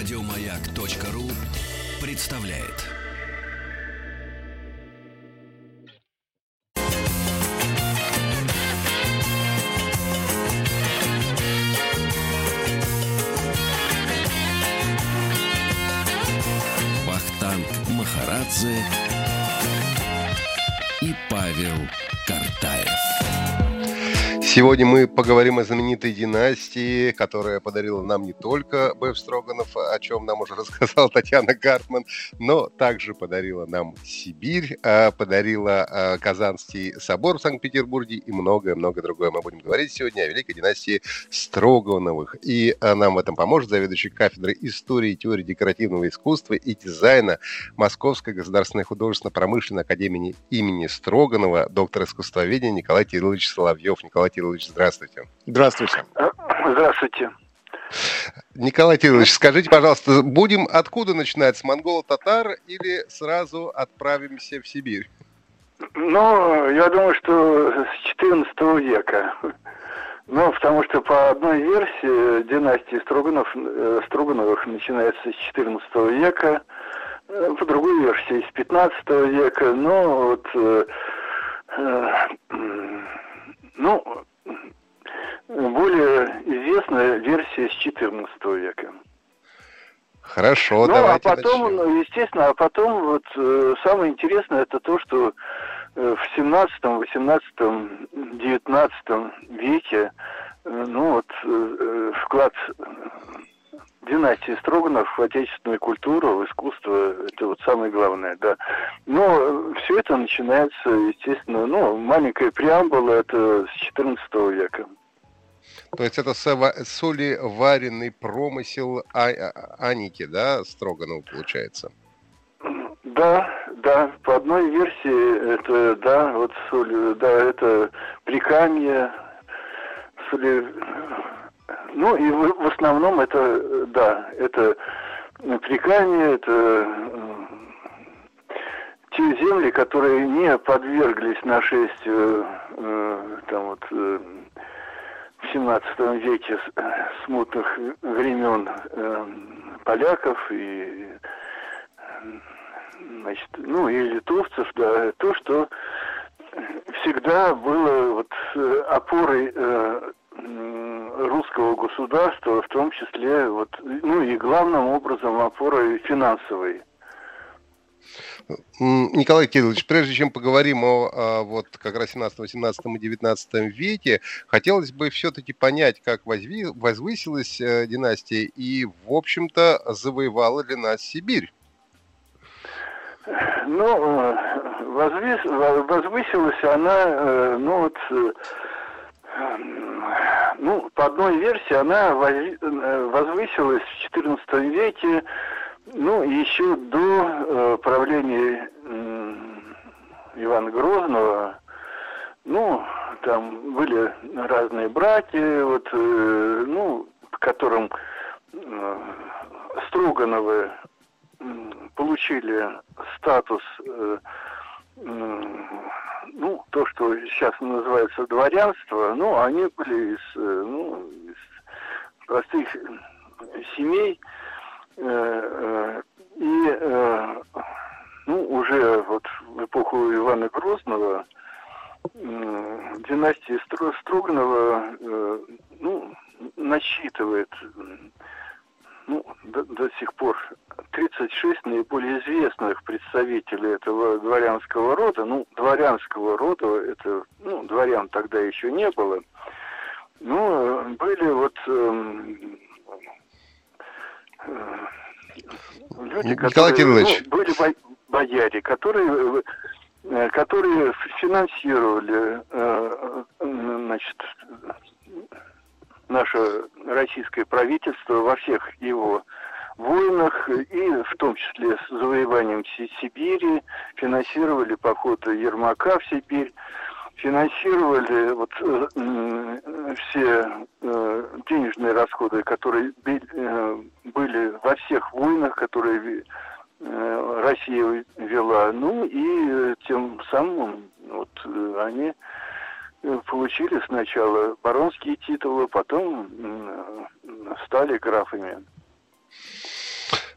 Радиомаяк.ру представляет. Вахтанг Махарадзе Сегодня мы поговорим о знаменитой династии, которая подарила нам не только Бэв Строганов, о чем нам уже рассказала Татьяна Гартман, но также подарила нам Сибирь, а, подарила а, Казанский собор в Санкт-Петербурге и многое-многое другое. Мы будем говорить сегодня о великой династии Строгановых. И а, нам в этом поможет заведующий кафедрой истории и теории декоративного искусства и дизайна Московской государственной художественно-промышленной академии имени Строганова, доктор искусствоведения Николай Кириллович Соловьев. Николай Кириллович, здравствуйте. Здравствуйте. Здравствуйте. Николай Кириллович, скажите, пожалуйста, будем откуда начинать, с монголо-татар или сразу отправимся в Сибирь? Ну, я думаю, что с 14 века. Ну, потому что по одной версии династии Строганов, э, Строгановых начинается с 14 века, э, по другой версии с 15 века, но вот э, э, ну, более известная версия с 14 века. Хорошо, ну, давайте а потом, начнем. ну, естественно, а потом вот э, самое интересное это то, что э, в 17, 18, 19 веке, э, ну вот э, э, вклад династии Строганов в отечественную культуру, в искусство, это вот самое главное, да. Но все это начинается, естественно, ну, маленькая преамбула, это с 14 века. То есть это сова- солеваренный промысел а- а- Аники, да, Строганова получается? Да, да, по одной версии это, да, вот соль, да, это прикамье, соли, ну и в, в основном это, да, это прикамье, это э, те земли, которые не подверглись нашествию, э, там вот, э, в 17 веке э, смутных времен э, поляков и э, значит, ну и литовцев, да, то, что всегда было вот э, опорой э, русского государства, в том числе вот, ну и главным образом опорой финансовой. Николай Кириллович, прежде чем поговорим о, а, вот как раз 17, 18 и 19 веке, хотелось бы все-таки понять, как возви- возвысилась э, династия и, в общем-то, завоевала ли нас Сибирь. Ну, э, возвысилась она, э, ну вот, ну, по одной версии она э, возвысилась в XIV веке, ну, еще до э, правления Ивана Грозного, ну, там были разные браки, вот, э, ну, по которым Строгановы получили статус, ну, то, что сейчас называется дворянство, ну, они были из, э, ну, из простых семей, э, э, и, э, ну, уже вот в эпоху Ивана Грозного м, династия Стро- Строганова, э, ну, насчитывает ну, до, до сих пор 36 наиболее известных представителей этого дворянского рода. Ну, дворянского рода, это, ну, дворян тогда еще не было. Ну, были вот эм, э, люди, Николай которые, Кириллович. ну, были бо- бояре, которые э, которые финансировали э, э, значит, наше российское правительство во всех его войнах, и в том числе с завоеванием Си- Сибири, финансировали поход Ермака в Сибирь, финансировали вот э, все э, денежные расходы, которые э, были во всех войнах, которые э, Россия вела. Ну и э, тем самым вот э, они э, получили сначала баронские титулы, потом м, стали графами.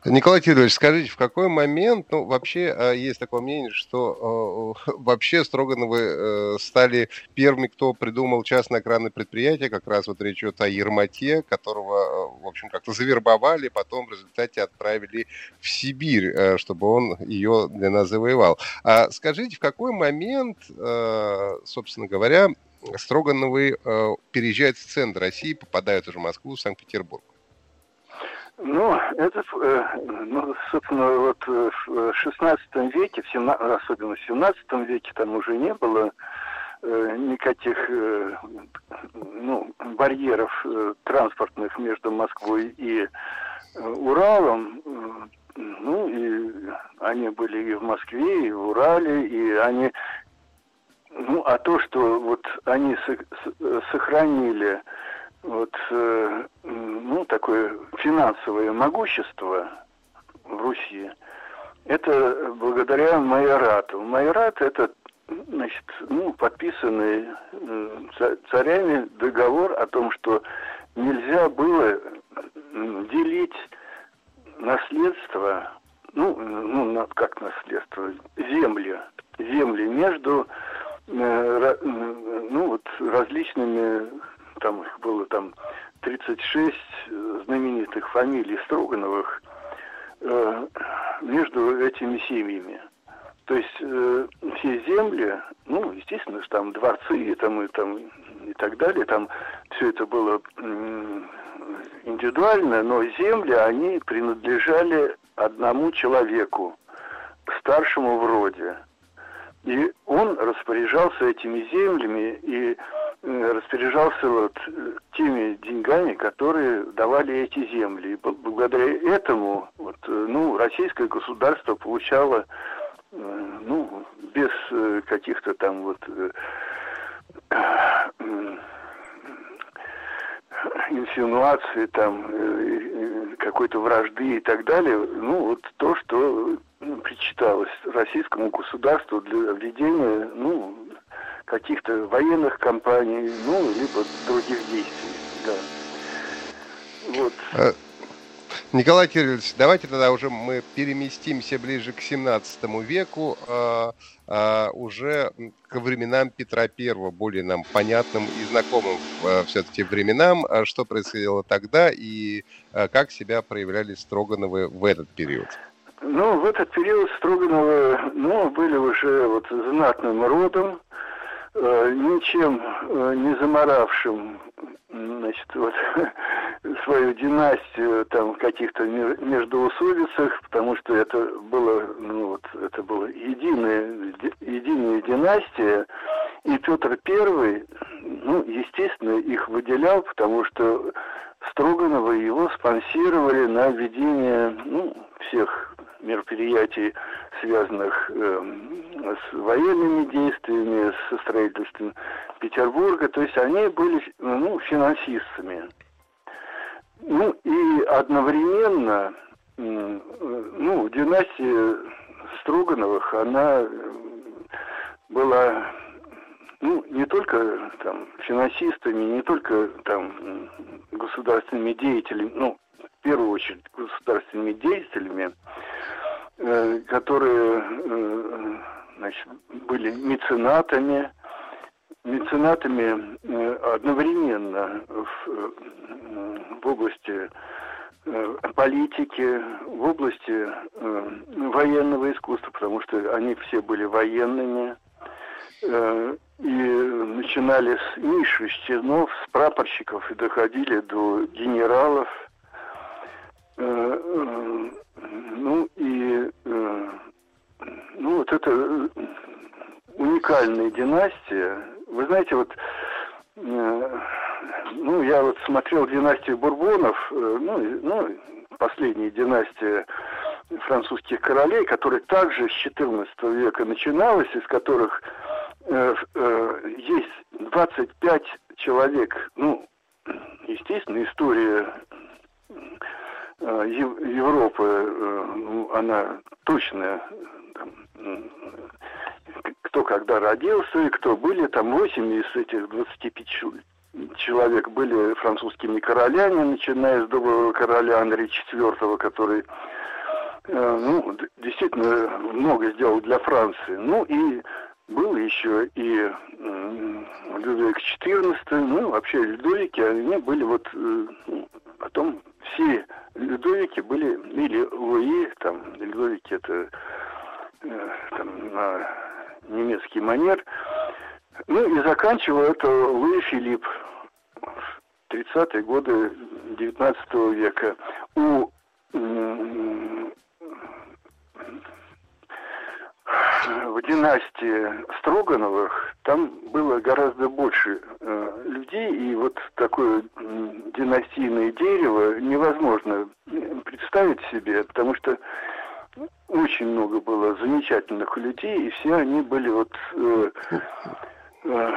Николай Кириллович, скажите, в какой момент, ну, вообще э, есть такое мнение, что э, вообще Строгановы э, стали первыми, кто придумал частное охранное предприятие, как раз вот речь идет о Ермоте, которого, в общем, как-то завербовали, потом в результате отправили в Сибирь, чтобы он ее для нас завоевал. А скажите, в какой момент, собственно говоря, Строгановы переезжают в центр России, попадают уже в Москву, в Санкт-Петербург? Ну, это, э, ну, собственно, вот э, в 16 веке, в 17, особенно в 17 веке, там уже не было э, никаких э, ну, барьеров э, транспортных между Москвой и э, Уралом. Ну, и они были и в Москве, и в Урале, и они... Ну, а то, что вот они сохранили вот, э, ну, такое финансовое могущество в Руси, это благодаря Майорату. Майорат – это значит, ну, подписанный царями договор о том, что нельзя было делить наследство, ну, ну как наследство, земли, земли между э, ну, вот, различными там их было там 36 э, знаменитых фамилий Строгановых э, между этими семьями. То есть э, все земли, ну, естественно, там дворцы и там, и там и так далее, там все это было э, индивидуально, но земли, они принадлежали одному человеку, старшему в роде. И он распоряжался этими землями, и Э, распоряжался вот теми деньгами, которые давали эти земли. И благодаря этому вот, э, ну, российское государство получало ну, без каких-то там вот инсинуации, там, какой-то вражды и так далее, ну, вот то, что причиталось российскому государству для введения, ну, каких-то военных кампаний, ну, либо других действий, да. Вот. Э, Николай Кириллович, давайте тогда уже мы переместимся ближе к 17 веку, а, а, уже к временам Петра I, более нам понятным и знакомым а, все-таки временам, а что происходило тогда и а, как себя проявляли Строгановы в этот период. Ну, в этот период Строгановы, ну, были уже вот знатным родом, Э, ничем э, не заморавшим значит, вот, свою династию там в каких-то междоусобицах, потому что это было, ну вот, это была единая, единая династия, и Петр Первый, ну, естественно, их выделял, потому что Строганова его спонсировали на ведение, ну, всех мероприятий, связанных э, с военными действиями, со строительством Петербурга. То есть они были ну, финансистами. Ну и одновременно, ну, династия Строгановых, она была ну, не только там финансистами, не только там государственными деятелями, ну, в первую очередь государственными деятелями, Э, которые э, значит, были меценатами, меценатами э, одновременно в, в области политики, в области военного искусства, потому что они все были военными, и начинали с низших чинов, с прапорщиков и доходили до генералов – Э, э, ну и э, ну вот это уникальная династия. Вы знаете, вот ну я вот смотрел династию Бурбонов, ну, ну последняя династия французских королей, которая также с XIV века начиналась, из которых э, э, есть 25 человек. Ну, естественно, история Э, Европы, э, ну, она точная, кто когда родился и кто были, там 8 из этих 25 человек были французскими королями, начиная с доброго короля Андрея IV, который ну, действительно много сделал для Франции. Ну и был еще и Людовик XIV, ну вообще Людовики, они были вот, ну, потом все Людовики были, или Луи, там, Людовики это там, на немецкий манер, ну и заканчивал это Луи Филипп, 30-е годы 19 века. У в династии Строгановых там было гораздо больше э, людей, и вот такое династийное дерево невозможно представить себе, потому что очень много было замечательных людей, и все они были вот э, э,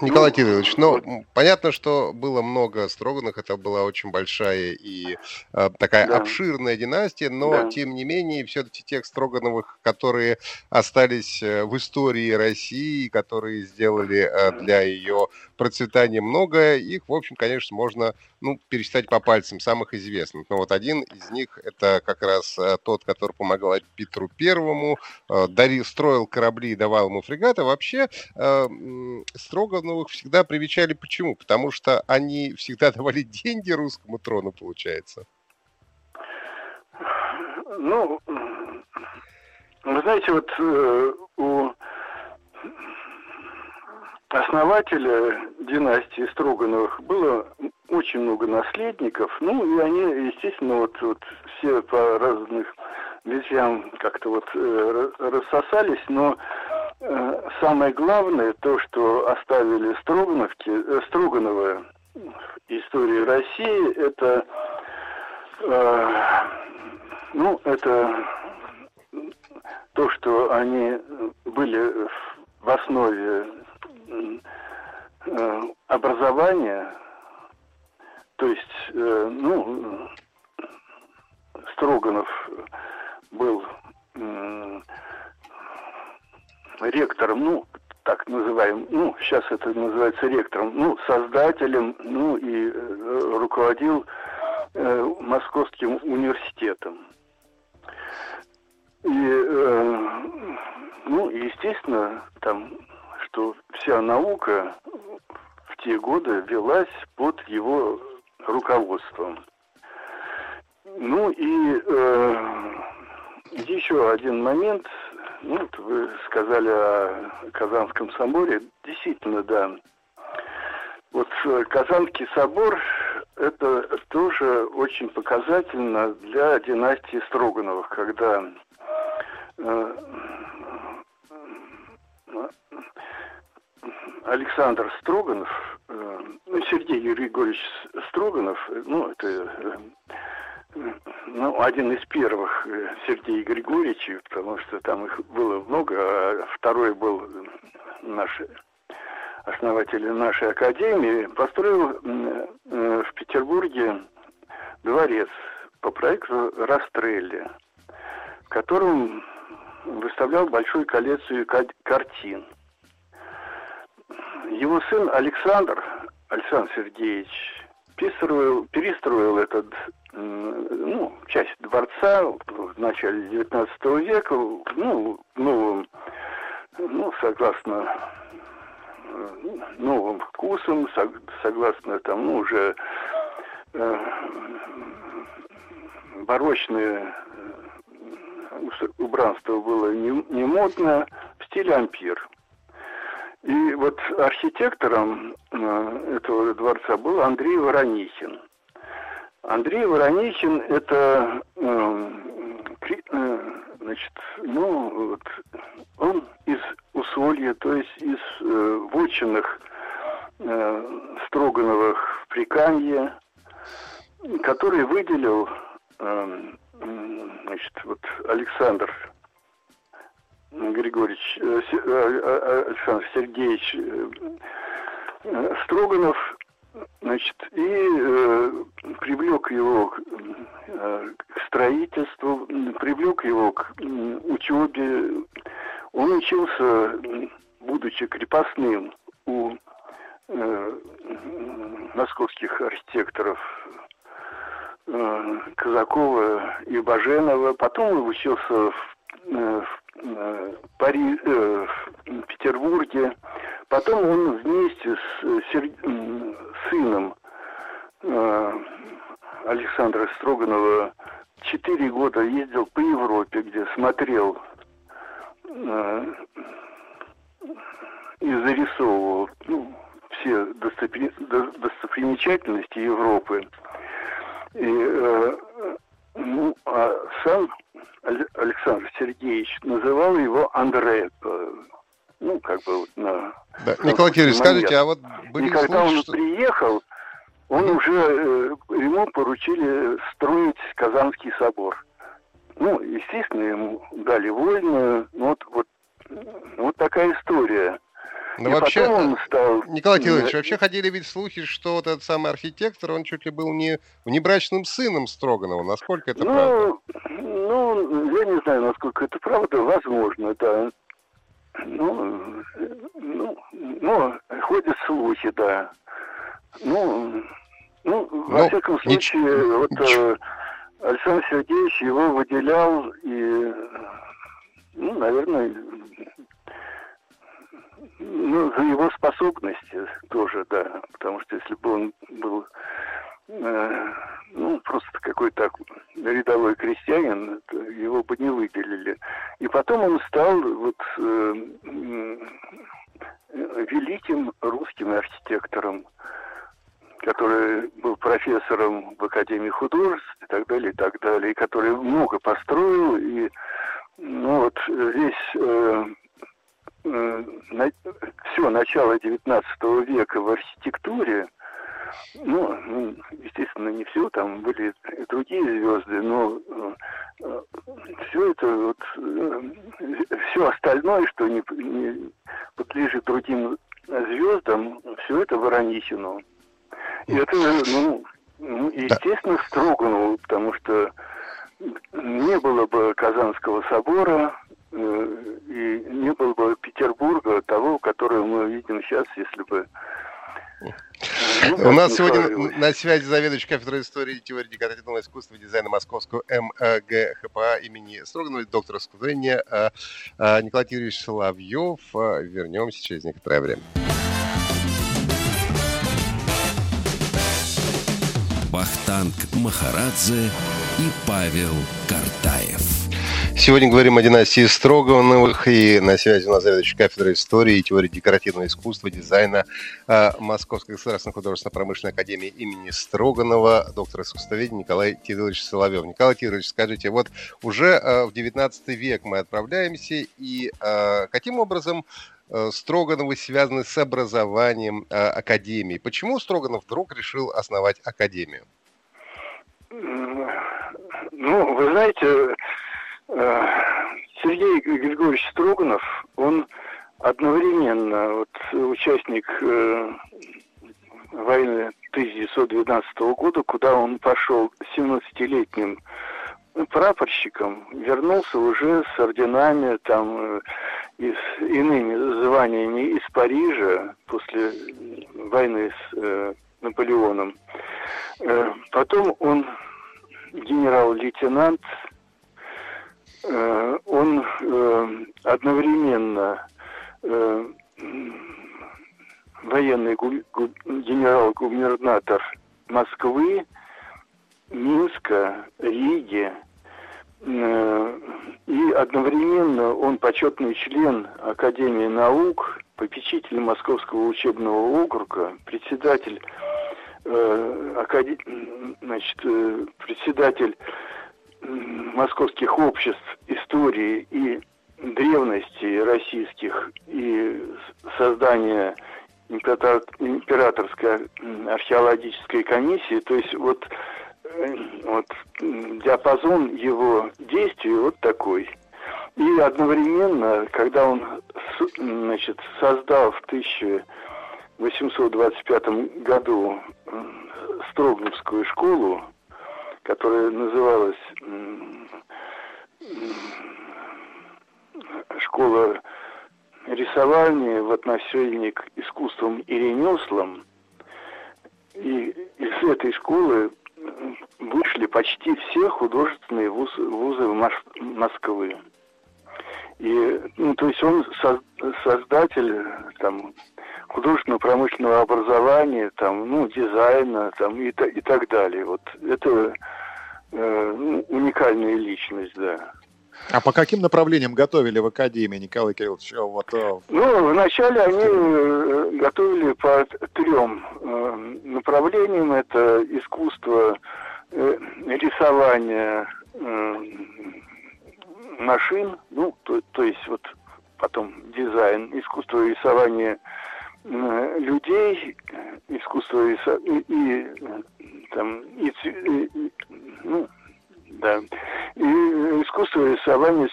Николай ну, Кириллович, ну, понятно, что было много Строганов, это была очень большая и э, такая да. обширная династия, но, да. тем не менее, все-таки тех Строгановых, которые остались э, в истории России, которые сделали э, для ее процветания многое, их, в общем, конечно, можно ну, пересчитать по пальцам самых известных. Но вот один из них это как раз э, тот, который помогал Петру Первому, э, дарил, строил корабли и давал ему фрегаты. Вообще э, Строгановых всегда привечали почему? Потому что они всегда давали деньги русскому трону, получается. Ну, вы знаете, вот у основателя династии Строгановых было очень много наследников, ну и они, естественно, вот, вот все по разных ветвям как-то вот э, рассосались, но э, самое главное то, что оставили Строгановки, э, Строгановы истории России, это э, ну это то, что они были в основе Э, образование, то есть, э, ну, Строганов был ректором, ну, так называем, ну, сейчас это называется ректором, ну, создателем, ну, и э, руководил э, Московским университетом. И, э, ну, естественно, там что вся наука в те годы велась под его руководством. Ну и э, еще один момент. Ну, вот вы сказали о Казанском соборе. Действительно, да. Вот э, Казанский собор – это тоже очень показательно для династии Строгановых, когда э, Александр Строганов, э, ну, Сергей Григорьевич Строганов, ну, это э, ну, один из первых э, Сергей Григорьевич, потому что там их было много, а второй был наш основатель нашей академии, построил в Петербурге дворец по проекту Растрелли, в котором выставлял большую коллекцию картин – его сын Александр, Александр Сергеевич, перестроил, перестроил этот, ну, часть дворца в начале 19 века, ну, новым, ну, согласно новым вкусам, согласно там, ну, уже э, барочное э, убранство было не, не модно, в стиле ампир. И вот архитектором э, этого дворца был Андрей Воронихин. Андрей Воронихин это э, э, значит, ну вот он из Усолья, то есть из э, вотчинных э, Строгановых в Прикамье, который выделил э, значит, вот Александр Григорьевич, э, э, э, Александр Сергеевич Строганов, значит, и привлек его к, к строительству, привлек его к учебе. Он учился, будучи крепостным у московских архитекторов э, Казакова и Баженова. Потом он учился в, э, в, Пари, в Петербурге. Потом он вместе с Сер... сыном Александра Строганова четыре года ездил по Европе, где смотрел и зарисовывал ну, все достопримечательности Европы. И, э, ну, а сам Александр Сергеевич называл его Андре. Ну, как бы на... Да. Николай Кириллович, скажите, а вот были И когда случаи, он что... приехал, он уже, э, ему поручили строить Казанский собор. Ну, естественно, ему дали вольную. Ну, вот, вот, вот такая история. Ну, вообще, он стал... Николай Кириллович, вообще ходили ведь слухи, что вот этот самый архитектор, он чуть ли был не внебрачным сыном Строганова. Насколько это ну, правда? Ну, я не знаю, насколько это правда. Возможно, да. Ну, ну, ну ходят слухи, да. Ну, ну, во ну, всяком случае, вот э, Александр Сергеевич его выделял и, ну, наверное, ну, за его способности тоже, да. Потому что если бы он был ну, просто какой-то рядовой крестьянин, его бы не выделили. И потом он стал вот э, великим русским архитектором, который был профессором в Академии художеств и так далее, и так далее, и который много построил, и ну вот здесь э, э, на, все начало XIX века в архитектуре, ну, ну, естественно, не все, там были и другие звезды, но э, все это вот, э, все остальное, что не, не подлежит другим звездам, все это Воронихину. И это, ну, ну естественно, Строганову, потому что не было бы Казанского собора, э, и не было бы Петербурга, того, который мы видим сейчас, если бы ну, У нас сегодня на связи заведующий кафедрой истории и теории декоративного искусства и дизайна Московского МГХПА имени Строганова, доктор искусствоведения а, а, Николай Юрьевич Соловьев. А, вернемся через некоторое время. Вахтанг Махарадзе и Павел Картаев. Сегодня говорим о династии Строгановых, и на связи у нас заведующий кафедрой истории и теории декоративного искусства, дизайна э, Московской государственной художественно-промышленной академии имени Строганова, доктор искусствоведения Николай Кириллович Соловьев. Николай Кириллович, скажите, вот уже э, в 19 век мы отправляемся, и э, каким образом Строгановы связаны с образованием академии? Почему Строганов вдруг решил основать академию? Ну, вы знаете, Сергей Григорьевич Строганов, он одновременно вот, участник э, войны 1912 года, куда он пошел 17-летним прапорщиком, вернулся уже с орденами там э, и с иными званиями из Парижа после войны с э, Наполеоном. Э, потом он генерал-лейтенант Э, он э, одновременно э, военный генерал-губернатор Москвы, Минска, Риги, и одновременно он почетный член Академии наук, попечитель Московского учебного округа, председатель, значит, председатель московских обществ истории и древности российских и создания императорской археологической комиссии, то есть вот, э, вот диапазон его действий вот такой. И одновременно, когда он значит, создал в 1825 году Строгновскую школу, которая называлась школа рисования в отношении к искусствам и ремеслам. И из этой школы вышли почти все художественные вузы, вузы Москвы. И, ну, то есть он создатель там, художественно-промышленного образования, там, ну, дизайна там, и, и так далее. Вот это э, ну, уникальная личность, да. А по каким направлениям готовили в Академии, Николай Кириллович? Вот... Э, ну, вначале они э, готовили по трем э, направлениям. Это искусство рисования машин, ну, то, то есть вот потом дизайн, искусство рисования людей, искусство рисования и, и там и, и, ну, да. И искусство рисования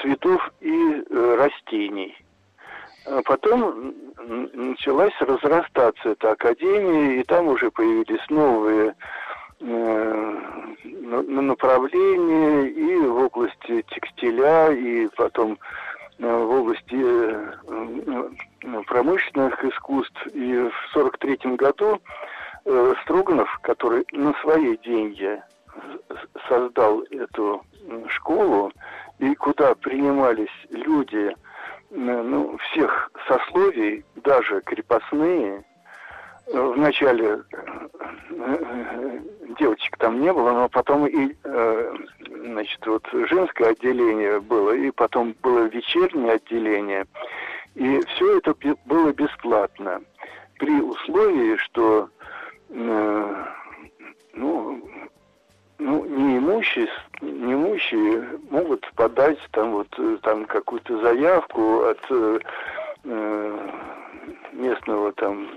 цветов и э, растений. А потом началась разрастаться эта академия, и там уже появились новые э, направления и в области текстиля, и потом э, в области промышленных искусств. И в 1943 году Строганов, который на свои деньги создал эту школу, и куда принимались люди ну, всех сословий, даже крепостные. Вначале э, девочек там не было, но потом и э, значит, вот женское отделение было, и потом было вечернее отделение. И все это было бесплатно. При условии, что э, ну, ну, неимущие, неимущие могут подать там вот э, там какую-то заявку от э, э местного там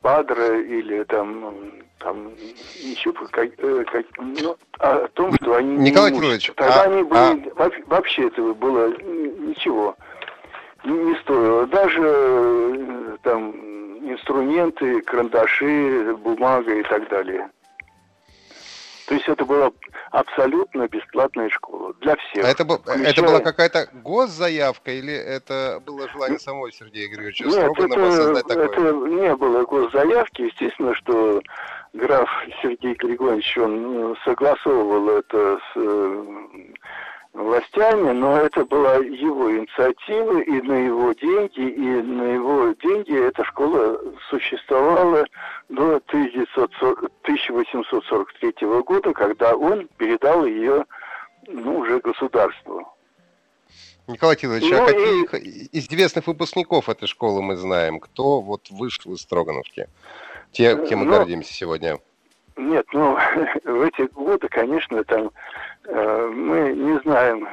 падра или там там еще как, э, как ну, о том, что они Николай не Тогда а, они были, а... вообще этого было ничего не стоило. Даже там инструменты, карандаши, бумага и так далее. То есть это была абсолютно бесплатная школа для всех. А это, был, включая... это была какая-то госзаявка или это было желание самого Сергея Григорьевича Нет, Строганова это, создать такое? это не было госзаявки. Естественно, что граф Сергей Григорьевич, он ну, согласовывал это с э, властями, но это была его инициатива, и на его деньги, и на его деньги эта школа существовала до 1843 года, когда он передал ее ну, уже государству. Николай Тилович, а ну, а каких и... из известных выпускников этой школы мы знаем? Кто вот вышел из Строгановки? Те, кем мы ну, гордимся сегодня. Нет, ну, в эти годы, конечно, там э, мы не знаем,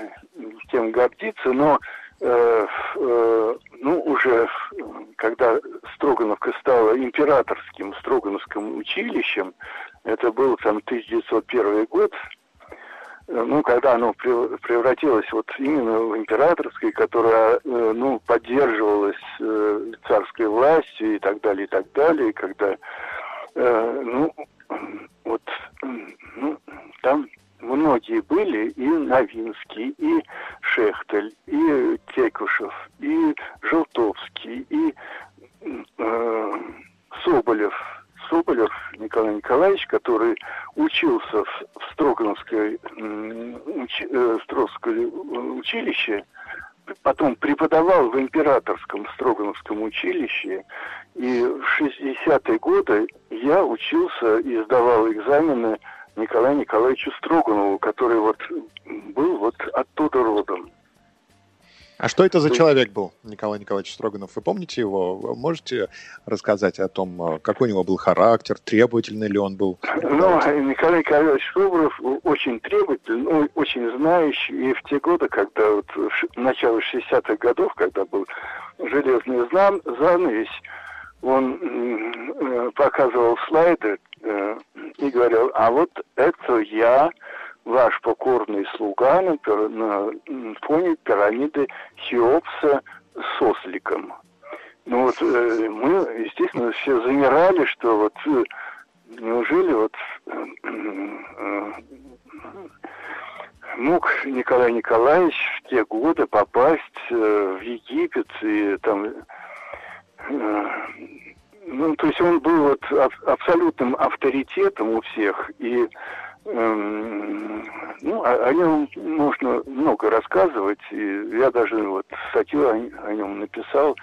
кем гордиться, но э, э, ну, уже когда Строгановка стала императорским Строгановским училищем, это был там 1901 год, ну, когда оно превратилось вот именно в императорское, которое, э, ну, поддерживалось э, царской властью и так далее, и так далее, когда, ну, вот, ну, там многие были, и Новинский, и Шехтель, и Текушев, и Желтовский, и э, Соболев. Соболев Николай Николаевич, который учился в, в Строгановской, уч, э, Строгском училище, потом преподавал в Императорском Строгановском училище, и в 60-е годы я учился и сдавал экзамены Николаю Николаевичу Строганову, который вот был вот оттуда родом. А что это за человек был, Николай Николаевич Строганов? Вы помните его? Вы можете рассказать о том, э, какой у него был характер, требовательный ли он был? Ну, Николай Николаевич Строганов очень требовательный, ну, очень знающий. И в те годы, когда вот в начало 60-х годов, когда был железный занавес, он э, показывал слайды э, и говорил, а вот это я, ваш покорный слуга на, на фоне пирамиды Хеопса с осликом. Ну вот э, мы, естественно, все замирали, что вот э, неужели вот э, э, мог Николай Николаевич в те годы попасть э, в Египет и там э, ну, то есть он был вот абсолютным авторитетом у всех, и ну, о, о нем можно много рассказывать, и я даже вот статью о, о нем написал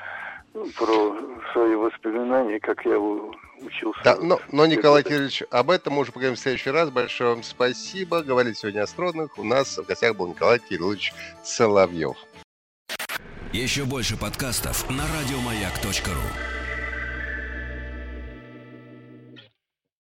ну, про свои воспоминания, как я учился. Да, но, но Николай Кириллович, об этом мы уже поговорим в следующий раз. Большое вам спасибо. Говорили сегодня о струнных. У нас в гостях был Николай Кириллович Соловьев. Еще больше подкастов на радиомаяк.ру